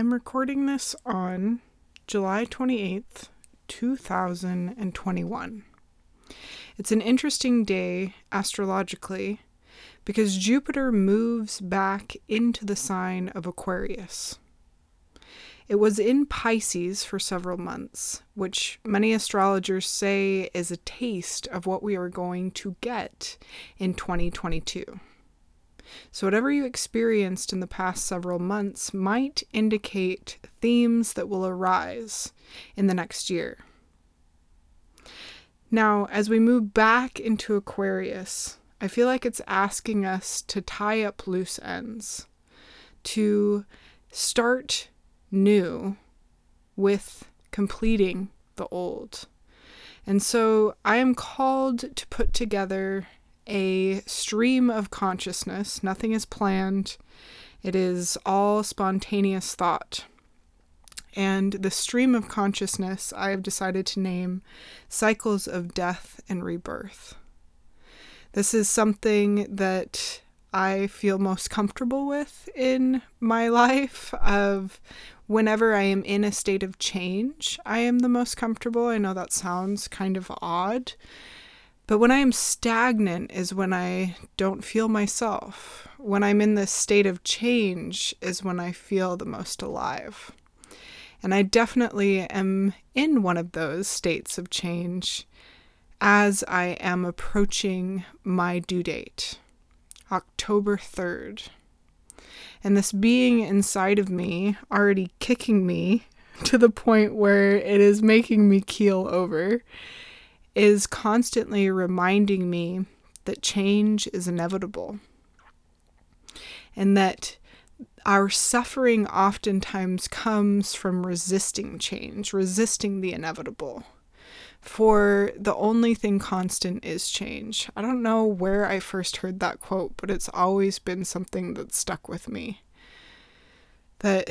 I'm recording this on July 28th, 2021. It's an interesting day astrologically because Jupiter moves back into the sign of Aquarius. It was in Pisces for several months, which many astrologers say is a taste of what we are going to get in 2022. So, whatever you experienced in the past several months might indicate themes that will arise in the next year. Now, as we move back into Aquarius, I feel like it's asking us to tie up loose ends, to start new with completing the old. And so I am called to put together a stream of consciousness. Nothing is planned, it is all spontaneous thought. And the stream of consciousness I have decided to name Cycles of Death and Rebirth. This is something that I feel most comfortable with in my life of whenever I am in a state of change, I am the most comfortable. I know that sounds kind of odd, but when I am stagnant is when I don't feel myself. When I'm in this state of change is when I feel the most alive. And I definitely am in one of those states of change as I am approaching my due date, October 3rd. And this being inside of me, already kicking me to the point where it is making me keel over, is constantly reminding me that change is inevitable and that our suffering oftentimes comes from resisting change, resisting the inevitable. For the only thing constant is change. I don't know where I first heard that quote, but it's always been something that stuck with me. That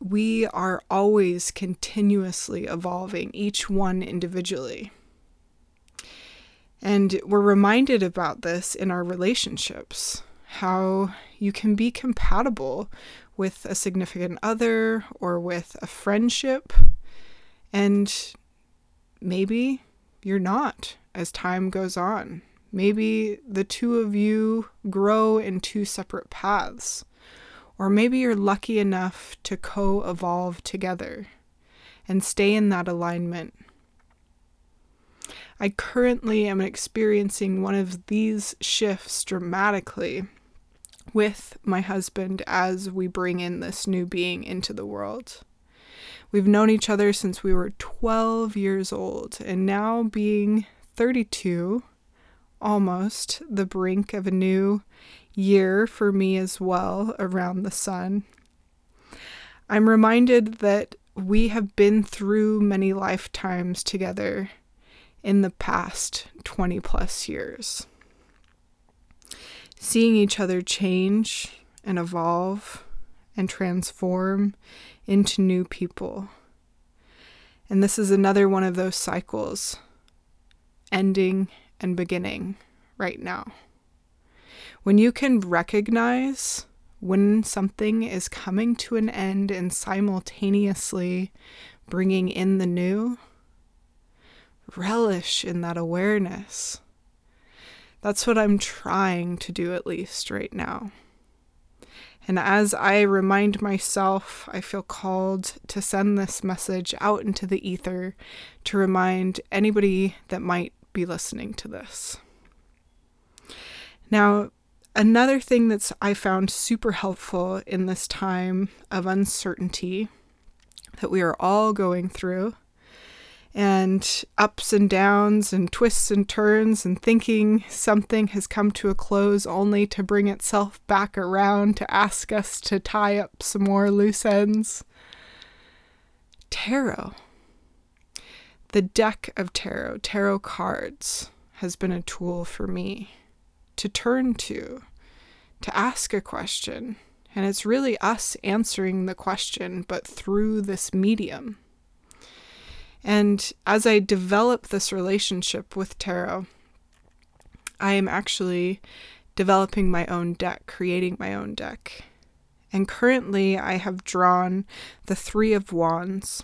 we are always continuously evolving, each one individually. And we're reminded about this in our relationships how you can be compatible with a significant other or with a friendship, and maybe you're not as time goes on. Maybe the two of you grow in two separate paths, or maybe you're lucky enough to co evolve together and stay in that alignment I currently am experiencing one of these shifts dramatically with my husband as we bring in this new being into the world. We've known each other since we were 12 years old, and now being 32, almost the brink of a new year for me as well around the sun. I'm reminded that we have been through many lifetimes together in the past 20 plus years. Seeing each other change and evolve and transform into new people. And this is another one of those cycles, ending and beginning right now. When you can recognize when something is coming to an end and simultaneously bringing in the new, relish in that awareness. That's what I'm trying to do, at least right now. And as I remind myself, I feel called to send this message out into the ether to remind anybody that might be listening to this. Now, another thing that's I found super helpful in this time of uncertainty that we are all going through and ups and downs and twists and turns and thinking something has come to a close only to bring itself back around to ask us to tie up some more loose ends. Tarot. The deck of tarot, tarot cards, has been a tool for me to turn to, to ask a question. And it's really us answering the question, but through this medium. And as I develop this relationship with tarot, I am actually developing my own deck, creating my own deck. And currently, I have drawn the Three of Wands.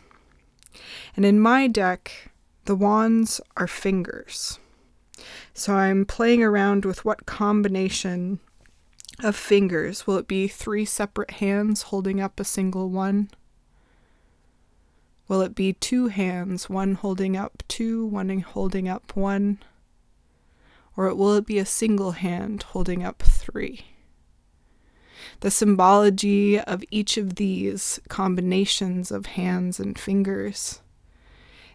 And in my deck, the wands are fingers. So I'm playing around with what combination of fingers. Will it be three separate hands holding up a single one? Will it be two hands, one holding up two, one holding up one? Or will it be a single hand holding up three? The symbology of each of these combinations of hands and fingers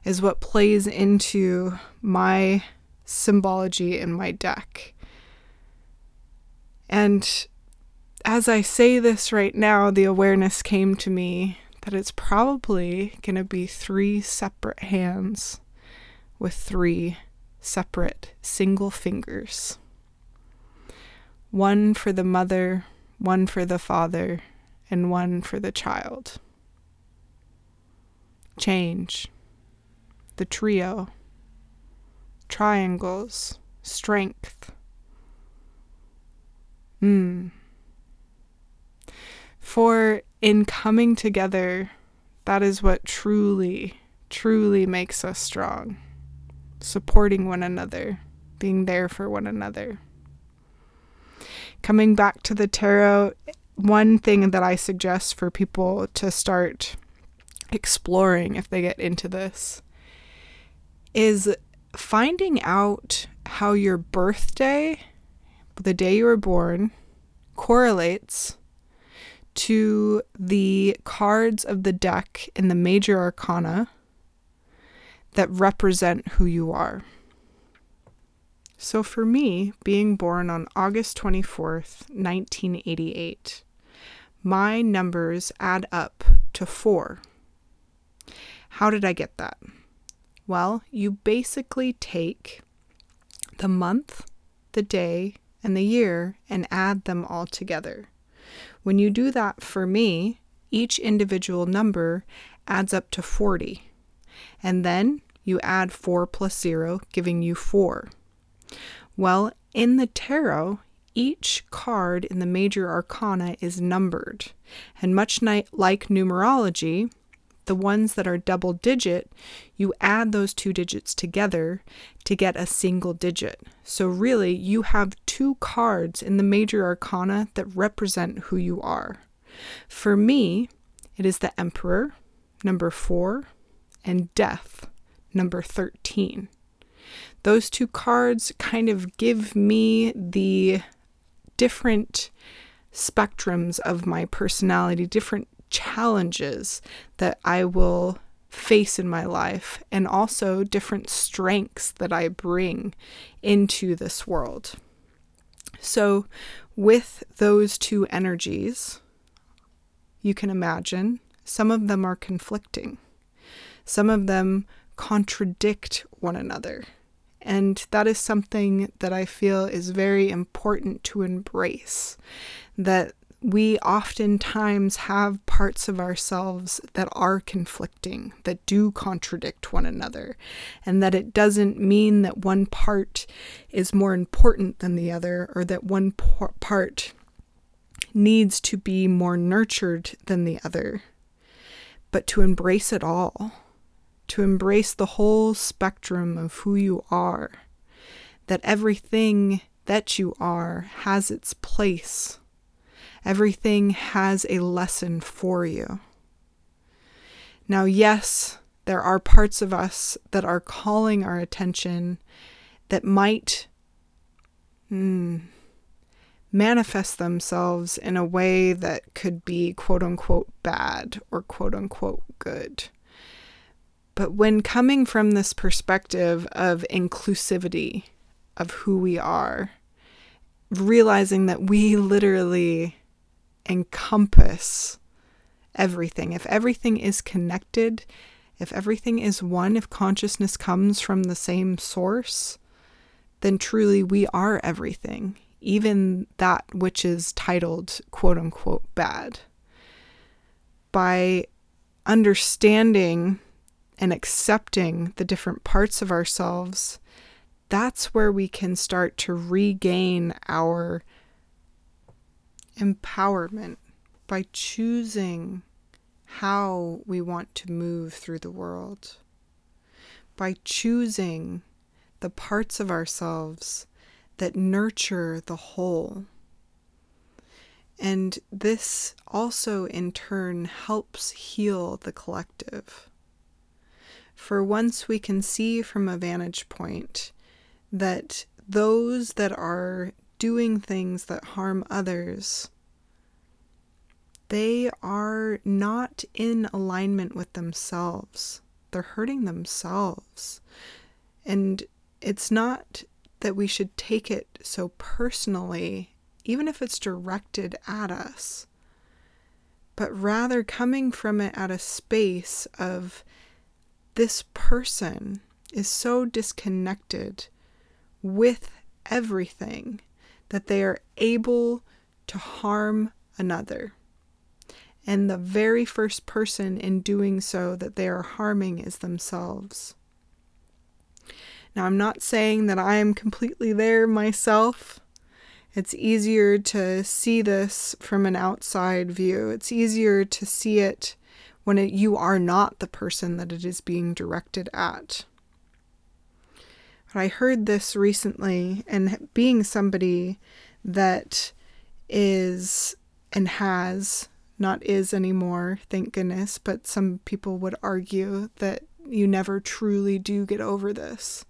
is what plays into my symbology in my deck. And as I say this right now, the awareness came to me that it's probably going to be three separate hands with three separate single fingers. One for the mother, one for the father, and one for the child. Change. The trio. Triangles. Strength. Hmm. For in coming together, that is what truly, truly makes us strong. Supporting one another, being there for one another. Coming back to the tarot, one thing that I suggest for people to start exploring if they get into this is finding out how your birthday, the day you were born, correlates to the cards of the deck in the major arcana that represent who you are. So for me, being born on August 24th, 1988, my numbers add up to four. How did I get that? Well, you basically take the month, the day, and the year and add them all together. When you do that for me, each individual number adds up to 40. And then you add 4 plus 0, giving you 4. Well, in the tarot, each card in the major arcana is numbered. And much like numerology, the ones that are double digit, you add those two digits together to get a single digit. So, really, you have two cards in the major arcana that represent who you are. For me, it is the Emperor, number four, and Death, number 13. Those two cards kind of give me the different spectrums of my personality, different challenges that I will face in my life, and also different strengths that I bring into this world. So, with those two energies, you can imagine some of them are conflicting, some of them contradict one another. And that is something that I feel is very important to embrace. That we oftentimes have parts of ourselves that are conflicting, that do contradict one another, and that it doesn't mean that one part is more important than the other or that one part needs to be more nurtured than the other, but to embrace it all, to embrace the whole spectrum of who you are, that everything that you are has its place Everything has a lesson for you. Now, yes, there are parts of us that are calling our attention that might mm, manifest themselves in a way that could be quote unquote bad or quote unquote good. But when coming from this perspective of inclusivity of who we are, realizing that we literally encompass everything. If everything is connected, if everything is one, if consciousness comes from the same source, then truly we are everything, even that which is titled quote unquote bad. By understanding and accepting the different parts of ourselves, that's where we can start to regain our empowerment, by choosing how we want to move through the world, by choosing the parts of ourselves that nurture the whole. And this also, in turn, helps heal the collective. For once we can see from a vantage point that those that are doing things that harm others, they are not in alignment with themselves. They're hurting themselves. And it's not that we should take it so personally, even if it's directed at us, but rather coming from it at a space of this person is so disconnected with everything that they are able to harm another. And the very first person in doing so that they are harming is themselves. Now, I'm not saying that I am completely there myself. It's easier to see this from an outside view. It's easier to see it when it, you are not the person that it is being directed at. I heard this recently, and being somebody that is and has, not is anymore, thank goodness, but some people would argue that you never truly do get over this.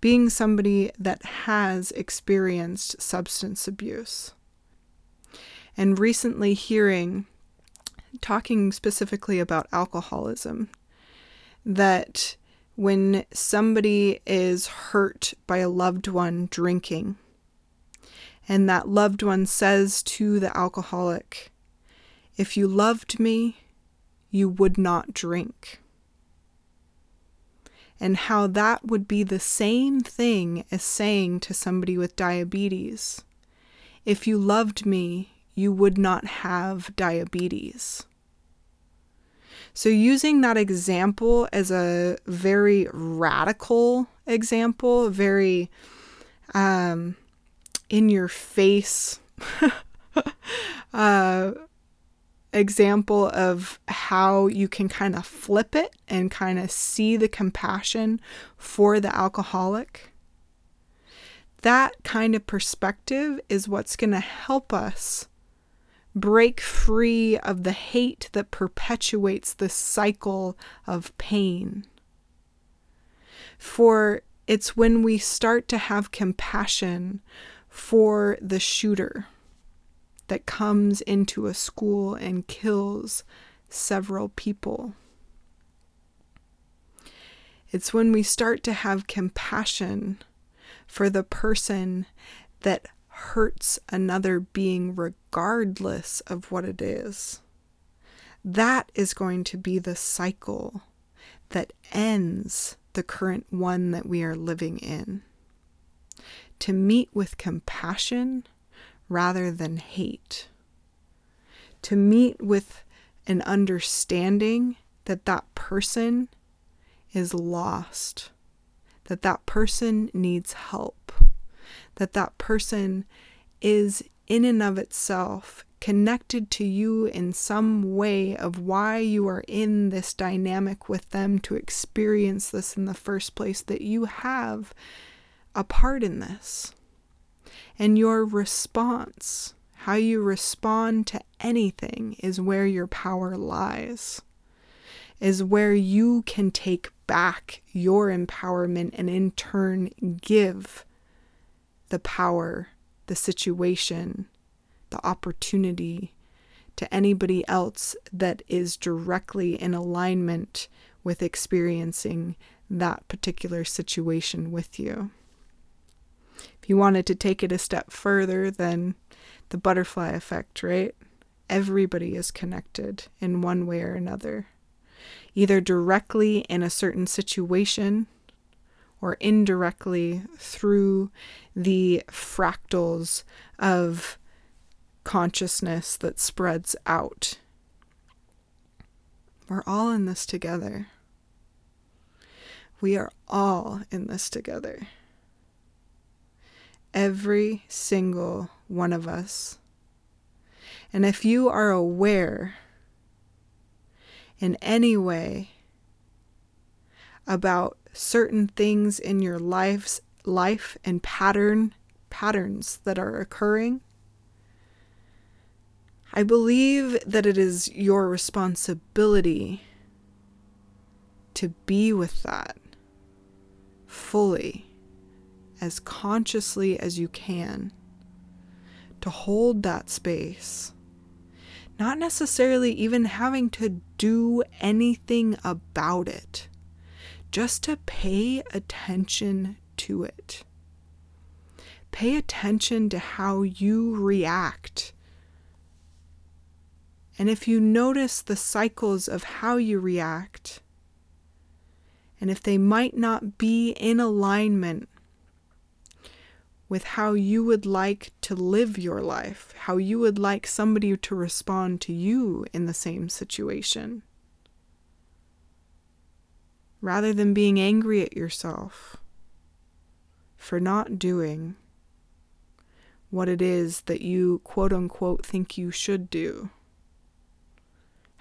Being somebody that has experienced substance abuse. And recently hearing, talking specifically about alcoholism, that when somebody is hurt by a loved one drinking, and that loved one says to the alcoholic, If you loved me, you would not drink. And how that would be the same thing as saying to somebody with diabetes, If you loved me, you would not have diabetes. So, using that example as a very radical example, very um, in your face uh, example of how you can kind of flip it and kind of see the compassion for the alcoholic. That kind of perspective is what's going to help us break free of the hate that perpetuates the cycle of pain. For it's when we start to have compassion for the shooter that comes into a school and kills several people. It's when we start to have compassion for the person that hurts another being regardless of what it is. That is going to be the cycle that ends the current one that we are living in. To meet with compassion rather than hate. To meet with an understanding that that person is lost, that that person needs help that that person is in and of itself connected to you in some way of why you are in this dynamic with them to experience this in the first place, that you have a part in this. And your response, how you respond to anything, is where your power lies, is where you can take back your empowerment and in turn give the power, the situation, the opportunity to anybody else that is directly in alignment with experiencing that particular situation with you. If you wanted to take it a step further, then the butterfly effect, right? Everybody is connected in one way or another, either directly in a certain situation or indirectly through the fractals of consciousness that spreads out. We're all in this together. We are all in this together. Every single one of us. And if you are aware in any way about certain things in your life's life and pattern patterns that are occurring, I believe that it is your responsibility to be with that fully, as consciously as you can, to hold that space. Not necessarily even having to do anything about it, just to pay attention to it. Pay attention to how you react and if you notice the cycles of how you react, and if they might not be in alignment with how you would like to live your life, how you would like somebody to respond to you in the same situation, rather than being angry at yourself for not doing what it is that you quote unquote think you should do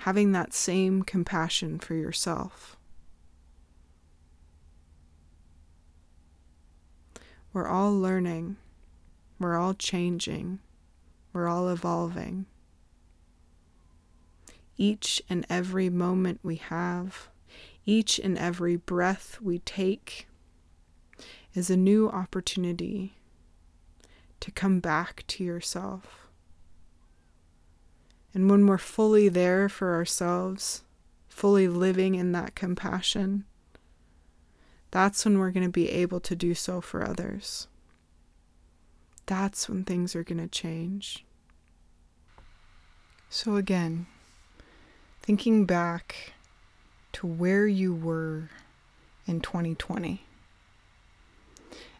having that same compassion for yourself. We're all learning, we're all changing, we're all evolving. Each and every moment we have, each and every breath we take, is a new opportunity to come back to yourself and when we're fully there for ourselves, fully living in that compassion, that's when we're going to be able to do so for others. That's when things are going to change. So, again, thinking back to where you were in 2020,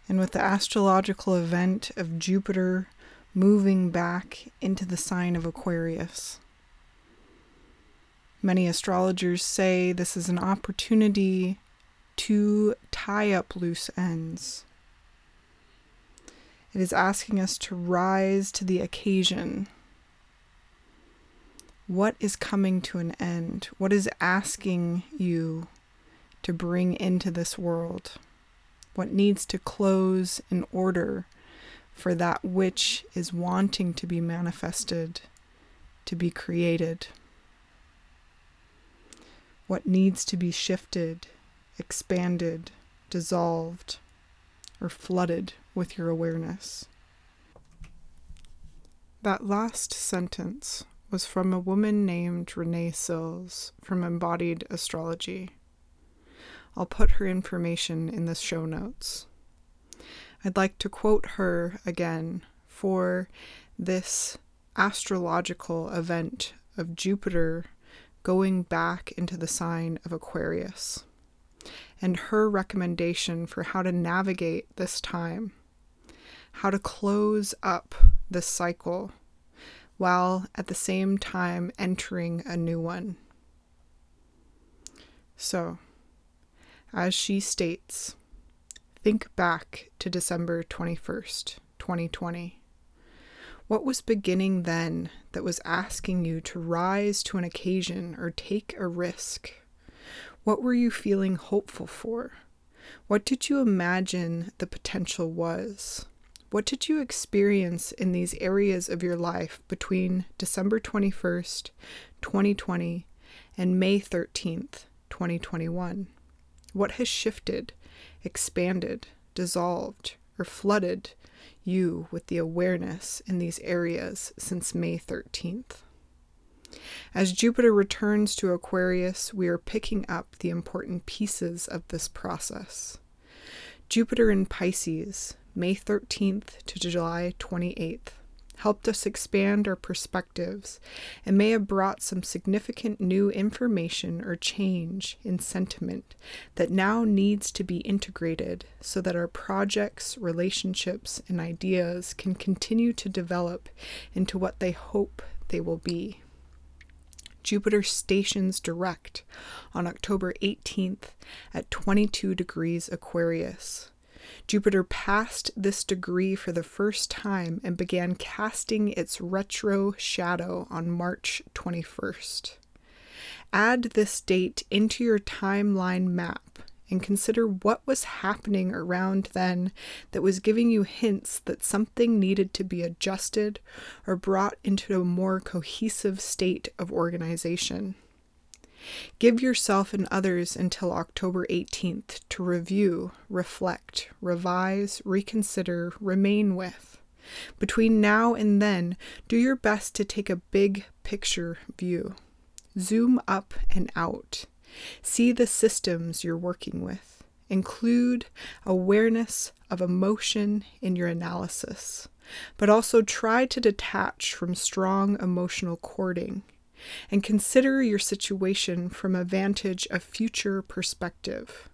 and with the astrological event of Jupiter moving back into the sign of Aquarius. Many astrologers say this is an opportunity to tie up loose ends. It is asking us to rise to the occasion. What is coming to an end? What is asking you to bring into this world? What needs to close in order for that which is wanting to be manifested, to be created. What needs to be shifted, expanded, dissolved, or flooded with your awareness. That last sentence was from a woman named Renee Sills from Embodied Astrology. I'll put her information in the show notes. I'd like to quote her again for this astrological event of Jupiter going back into the sign of Aquarius and her recommendation for how to navigate this time, how to close up this cycle while at the same time entering a new one. So, as she states, Think back to December 21st, 2020. What was beginning then that was asking you to rise to an occasion or take a risk? What were you feeling hopeful for? What did you imagine the potential was? What did you experience in these areas of your life between December 21st, 2020 and May 13th, 2021? What has shifted? expanded, dissolved, or flooded you with the awareness in these areas since May 13th. As Jupiter returns to Aquarius, we are picking up the important pieces of this process. Jupiter in Pisces, May 13th to July 28th helped us expand our perspectives, and may have brought some significant new information or change in sentiment that now needs to be integrated so that our projects, relationships, and ideas can continue to develop into what they hope they will be. Jupiter stations direct on October 18th at 22 degrees Aquarius. Jupiter passed this degree for the first time and began casting its retro shadow on March 21st. Add this date into your timeline map and consider what was happening around then that was giving you hints that something needed to be adjusted or brought into a more cohesive state of organization. Give yourself and others until October 18th to review, reflect, revise, reconsider, remain with. Between now and then, do your best to take a big picture view. Zoom up and out. See the systems you're working with. Include awareness of emotion in your analysis, but also try to detach from strong emotional cording and consider your situation from a vantage of future perspective.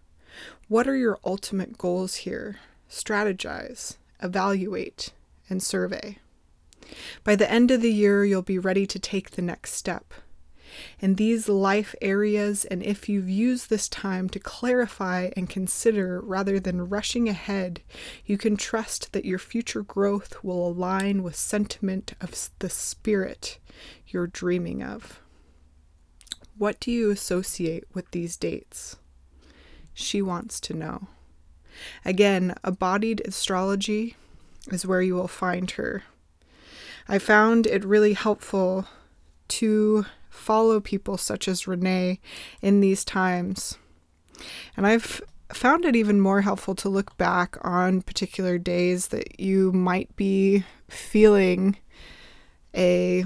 What are your ultimate goals here? Strategize, evaluate, and survey. By the end of the year, you'll be ready to take the next step in these life areas, and if you've used this time to clarify and consider rather than rushing ahead, you can trust that your future growth will align with sentiment of the spirit you're dreaming of. What do you associate with these dates? She wants to know. Again, embodied astrology is where you will find her. I found it really helpful to follow people such as Renee in these times. And I've found it even more helpful to look back on particular days that you might be feeling a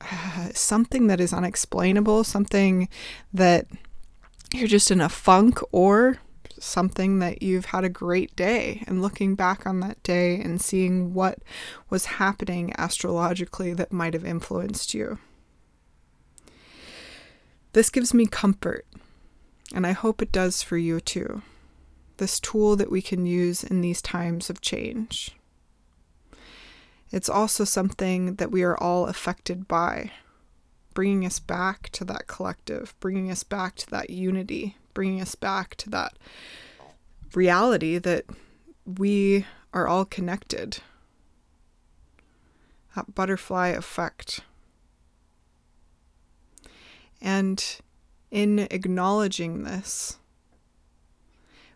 uh, something that is unexplainable, something that you're just in a funk or something that you've had a great day and looking back on that day and seeing what was happening astrologically that might have influenced you. This gives me comfort, and I hope it does for you too. This tool that we can use in these times of change. It's also something that we are all affected by, bringing us back to that collective, bringing us back to that unity, bringing us back to that reality that we are all connected. That butterfly effect. And in acknowledging this,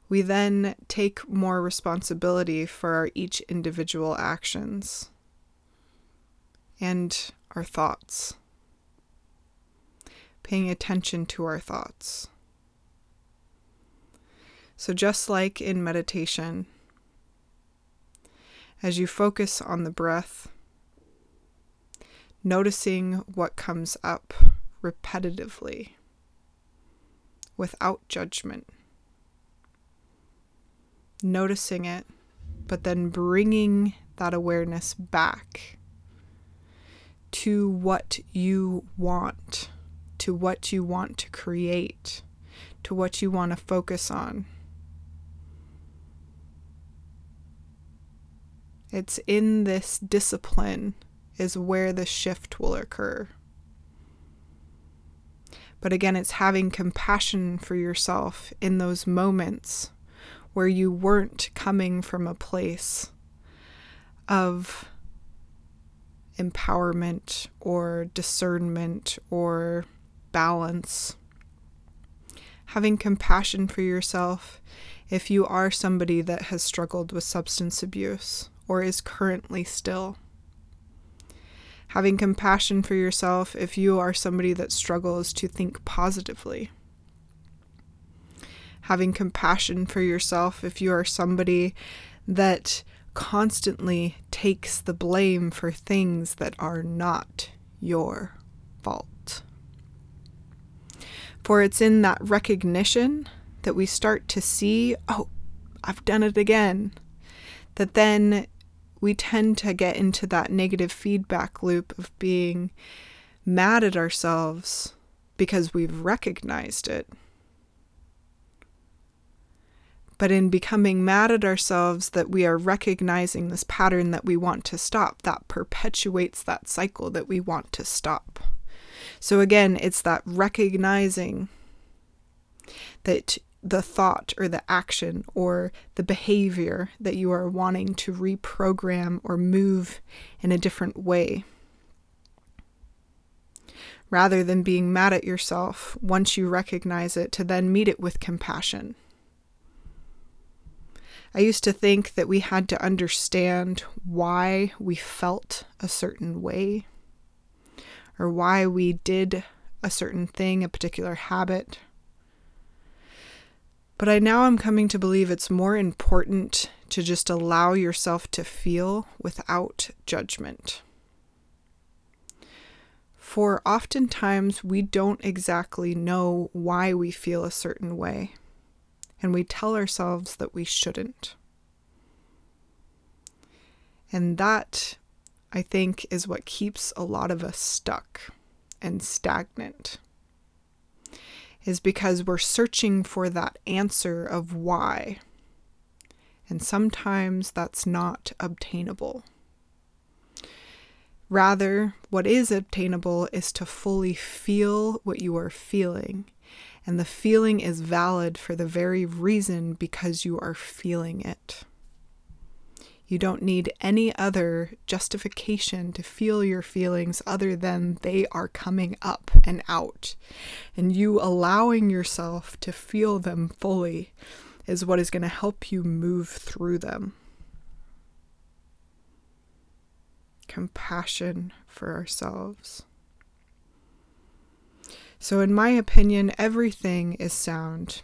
we then take more responsibility for our each individual actions and our thoughts. Paying attention to our thoughts. So, just like in meditation, as you focus on the breath, noticing what comes up repetitively without judgment, noticing it, but then bringing that awareness back to what you want, to what you want to create, to what you want to focus on. It's in this discipline is where the shift will occur. But again, it's having compassion for yourself in those moments where you weren't coming from a place of empowerment or discernment or balance. Having compassion for yourself if you are somebody that has struggled with substance abuse or is currently still. Having compassion for yourself if you are somebody that struggles to think positively. Having compassion for yourself if you are somebody that constantly takes the blame for things that are not your fault. For it's in that recognition that we start to see, oh, I've done it again, that then we tend to get into that negative feedback loop of being mad at ourselves because we've recognized it. But in becoming mad at ourselves that we are recognizing this pattern that we want to stop, that perpetuates that cycle that we want to stop. So again, it's that recognizing that the thought or the action or the behavior that you are wanting to reprogram or move in a different way. Rather than being mad at yourself once you recognize it, to then meet it with compassion. I used to think that we had to understand why we felt a certain way or why we did a certain thing, a particular habit but I now am coming to believe it's more important to just allow yourself to feel without judgment. For oftentimes we don't exactly know why we feel a certain way, and we tell ourselves that we shouldn't. And that, I think, is what keeps a lot of us stuck and stagnant is because we're searching for that answer of why. And sometimes that's not obtainable. Rather, what is obtainable is to fully feel what you are feeling. And the feeling is valid for the very reason because you are feeling it. You don't need any other justification to feel your feelings other than they are coming up and out. And you allowing yourself to feel them fully is what is going to help you move through them. Compassion for ourselves. So, in my opinion, everything is sound.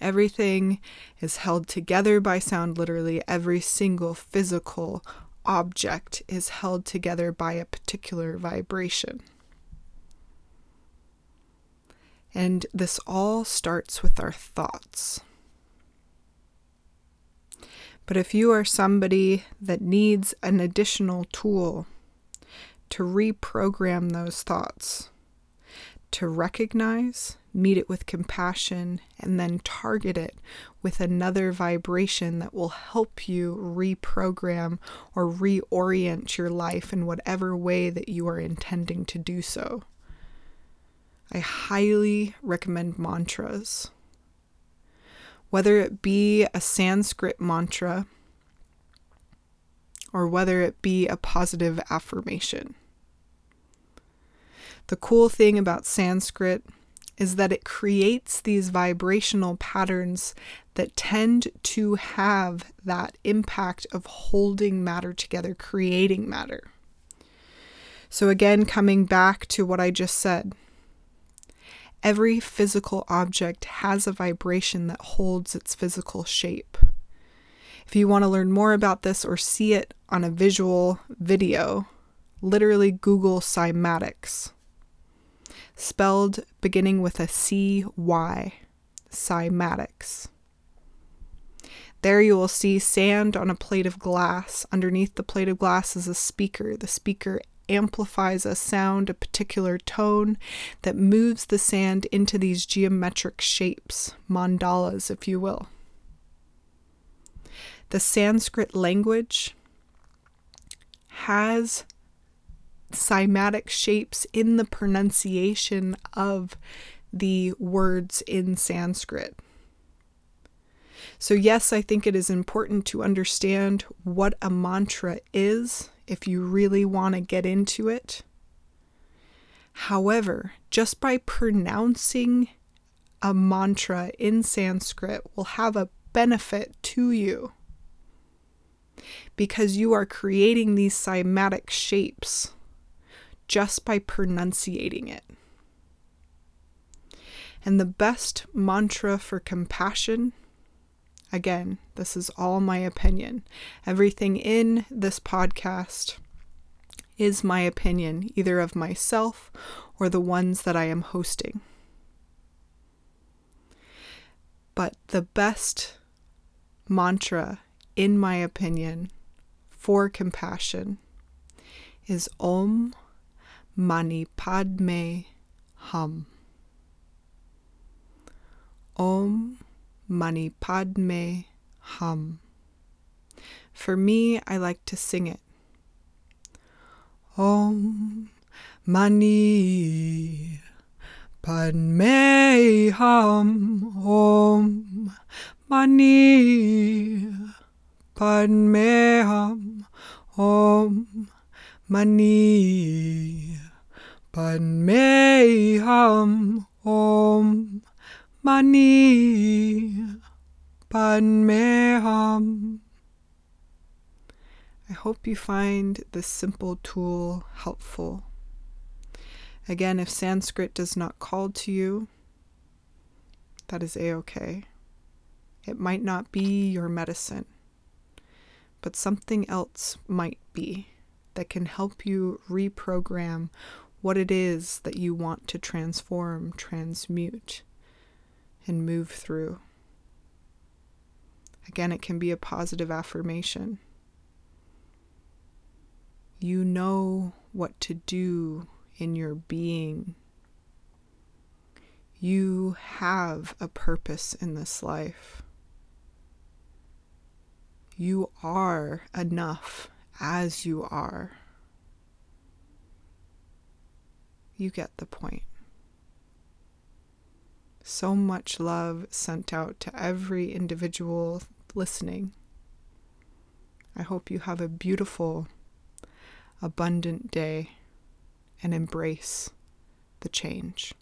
Everything is held together by sound, literally. Every single physical object is held together by a particular vibration. And this all starts with our thoughts. But if you are somebody that needs an additional tool to reprogram those thoughts, to recognize, meet it with compassion, and then target it with another vibration that will help you reprogram or reorient your life in whatever way that you are intending to do so. I highly recommend mantras. Whether it be a Sanskrit mantra or whether it be a positive affirmation. The cool thing about Sanskrit is that it creates these vibrational patterns that tend to have that impact of holding matter together, creating matter. So, again, coming back to what I just said, every physical object has a vibration that holds its physical shape. If you want to learn more about this or see it on a visual video, literally Google cymatics spelled beginning with a C Y, cymatics. There you will see sand on a plate of glass. Underneath the plate of glass is a speaker. The speaker amplifies a sound, a particular tone that moves the sand into these geometric shapes, mandalas, if you will. The Sanskrit language has cymatic shapes in the pronunciation of the words in Sanskrit. So, yes, I think it is important to understand what a mantra is if you really want to get into it. However, just by pronouncing a mantra in Sanskrit will have a benefit to you because you are creating these cymatic shapes just by pronunciating it. And the best mantra for compassion, again, this is all my opinion. Everything in this podcast is my opinion, either of myself or the ones that I am hosting. But the best mantra, in my opinion, for compassion is Om Mani Padme Hum. Om Mani Padme Hum. For me, I like to sing it. Om Mani Padmeham Om Mani Padmeham Om Mani Padmeham Om Mani Padmeham. I hope you find this simple tool helpful. Again, if Sanskrit does not call to you, that is a okay. It might not be your medicine, but something else might be that can help you reprogram what it is that you want to transform, transmute, and move through. Again, it can be a positive affirmation. You know what to do in your being. You have a purpose in this life. You are enough as you are. You get the point. So much love sent out to every individual listening. I hope you have a beautiful, abundant day and embrace the change.